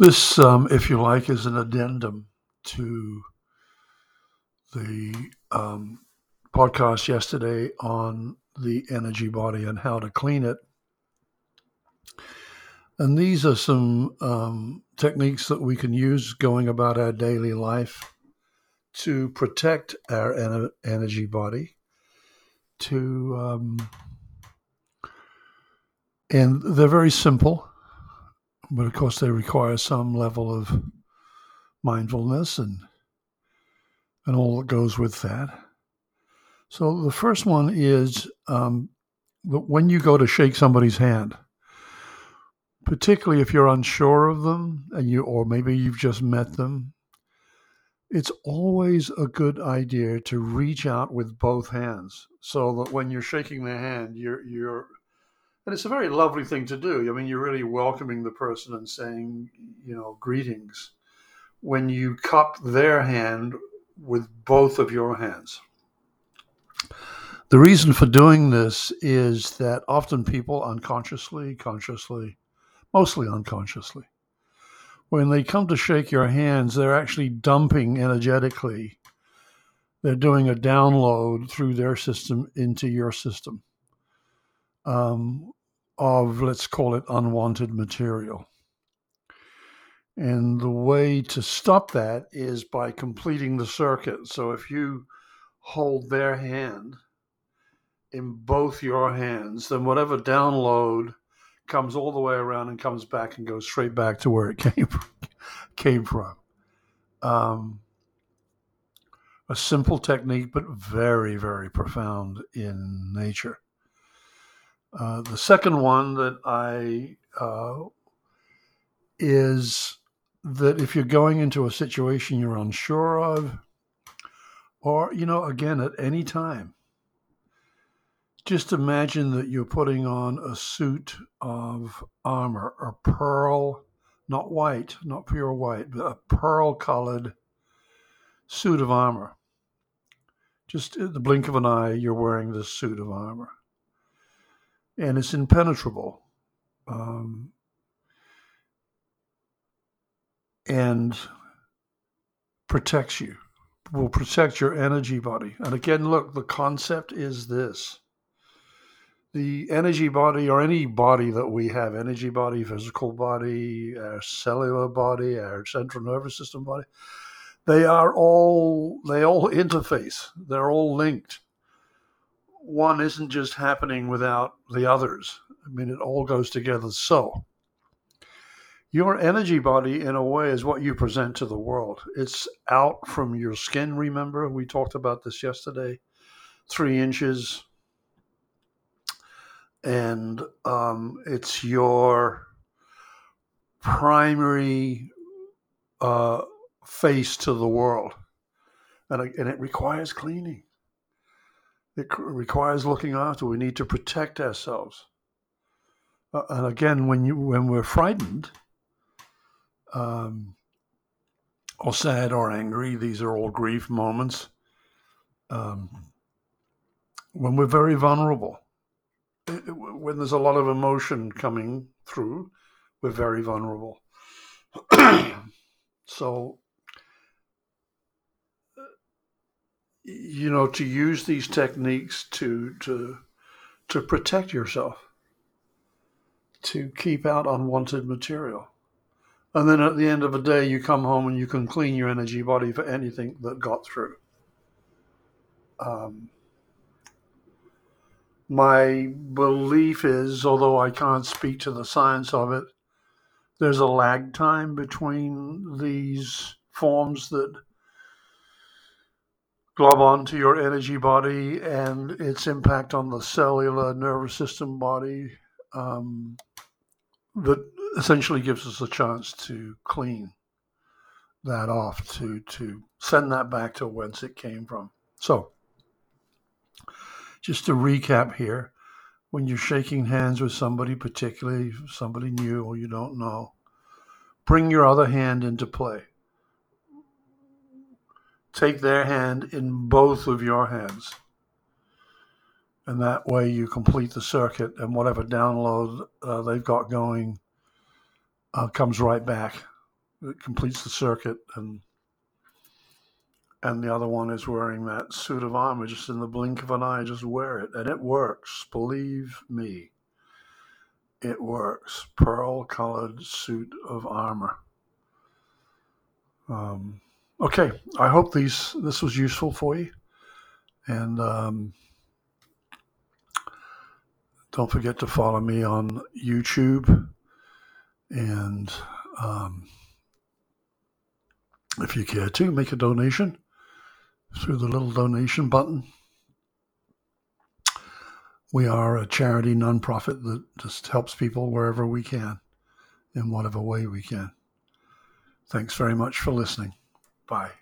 This, um, if you like, is an addendum to the um, podcast yesterday on the energy body and how to clean it. And these are some um, techniques that we can use going about our daily life to protect our en- energy body. To um, and they're very simple but of course they require some level of mindfulness and and all that goes with that. So the first one is um, when you go to shake somebody's hand, particularly if you're unsure of them and you or maybe you've just met them, it's always a good idea to reach out with both hands so that when you're shaking their hand, you're you're and it's a very lovely thing to do. I mean, you're really welcoming the person and saying, you know, greetings when you cup their hand with both of your hands. The reason for doing this is that often people unconsciously, consciously, mostly unconsciously, when they come to shake your hands, they're actually dumping energetically. They're doing a download through their system into your system. Um, of, let's call it, unwanted material. And the way to stop that is by completing the circuit. So if you hold their hand in both your hands, then whatever download comes all the way around and comes back and goes straight back to where it came came from. Um, a simple technique, but very, very profound in nature. Uh, the second one that I uh, is that if you're going into a situation you're unsure of, or you know, again at any time, just imagine that you're putting on a suit of armor, a pearl, not white, not pure white, but a pearl colored suit of armor. Just the blink of an eye, you're wearing this suit of armor and it's impenetrable. Um, and protects you, will protect your energy body. And again, look, the concept is this the energy body or any body that we have energy body, physical body, our cellular body, our central nervous system body they are all they all interface they're all linked one isn't just happening without the others. I mean, it all goes together. So, your energy body, in a way, is what you present to the world. It's out from your skin. Remember, we talked about this yesterday three inches. And um, it's your primary uh, face to the world. And, and it requires cleaning. It requires looking after. We need to protect ourselves. Uh, and again, when you when we're frightened, um, or sad or angry, these are all grief moments. Um, when we're very vulnerable, when there's a lot of emotion coming through, we're very vulnerable. so you know, to use these techniques to to to protect yourself, to keep out unwanted material. And then at the end of the day, you come home and you can clean your energy body for anything that got through. Um, my belief is, although I can't speak to the science of it, there's a lag time between these forms that glob onto your energy body and its impact on the cellular nervous system body um, that essentially gives us a chance to clean that off to to send that back to whence it came from. So just to recap here when you're shaking hands with somebody particularly somebody new or you don't know bring your other hand into play take their hand in both of your hands. And that way you complete the circuit, and whatever download uh, they've got going uh, comes right back it completes the circuit, and and the other one is wearing that suit of armor just in the blink of an eye. Just wear it, and it works. Believe me, it works. Pearl colored suit of armor. Um, okay, I hope these this was useful for you, and um, don't forget to follow me on YouTube, and um, if you care to, make a donation through the little donation button. We are a charity nonprofit that just helps people wherever we can, in whatever way we can. Thanks very much for listening. Bye.